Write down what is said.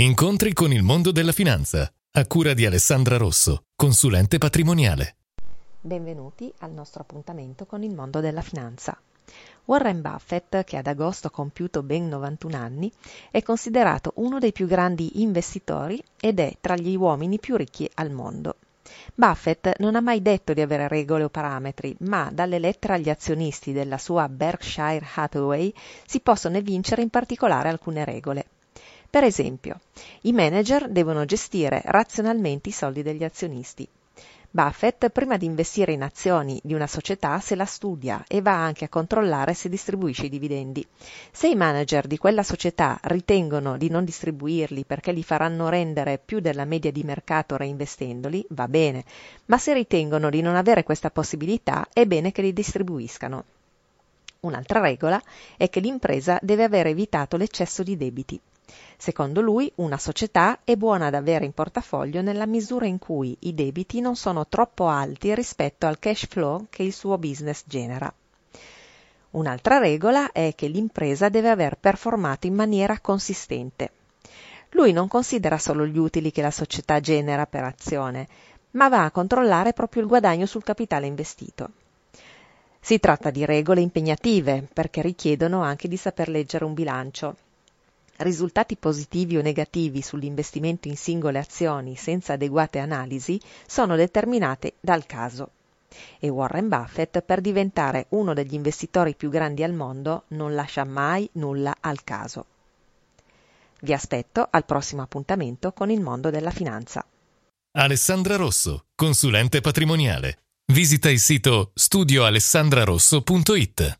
Incontri con il mondo della finanza, a cura di Alessandra Rosso, consulente patrimoniale. Benvenuti al nostro appuntamento con il mondo della finanza. Warren Buffett, che ad agosto ha compiuto ben 91 anni, è considerato uno dei più grandi investitori ed è tra gli uomini più ricchi al mondo. Buffett non ha mai detto di avere regole o parametri, ma dalle lettere agli azionisti della sua Berkshire Hathaway si possono evincere in particolare alcune regole. Per esempio, i manager devono gestire razionalmente i soldi degli azionisti. Buffett, prima di investire in azioni di una società, se la studia e va anche a controllare se distribuisce i dividendi. Se i manager di quella società ritengono di non distribuirli perché li faranno rendere più della media di mercato reinvestendoli, va bene, ma se ritengono di non avere questa possibilità, è bene che li distribuiscano. Un'altra regola è che l'impresa deve aver evitato l'eccesso di debiti. Secondo lui, una società è buona ad avere in portafoglio nella misura in cui i debiti non sono troppo alti rispetto al cash flow che il suo business genera. Un'altra regola è che l'impresa deve aver performato in maniera consistente. Lui non considera solo gli utili che la società genera per azione, ma va a controllare proprio il guadagno sul capitale investito. Si tratta di regole impegnative perché richiedono anche di saper leggere un bilancio Risultati positivi o negativi sull'investimento in singole azioni senza adeguate analisi sono determinate dal caso. E Warren Buffett, per diventare uno degli investitori più grandi al mondo, non lascia mai nulla al caso. Vi aspetto al prossimo appuntamento con il mondo della finanza. Alessandra Rosso, consulente patrimoniale. Visita il sito studioalessandrarosso.it.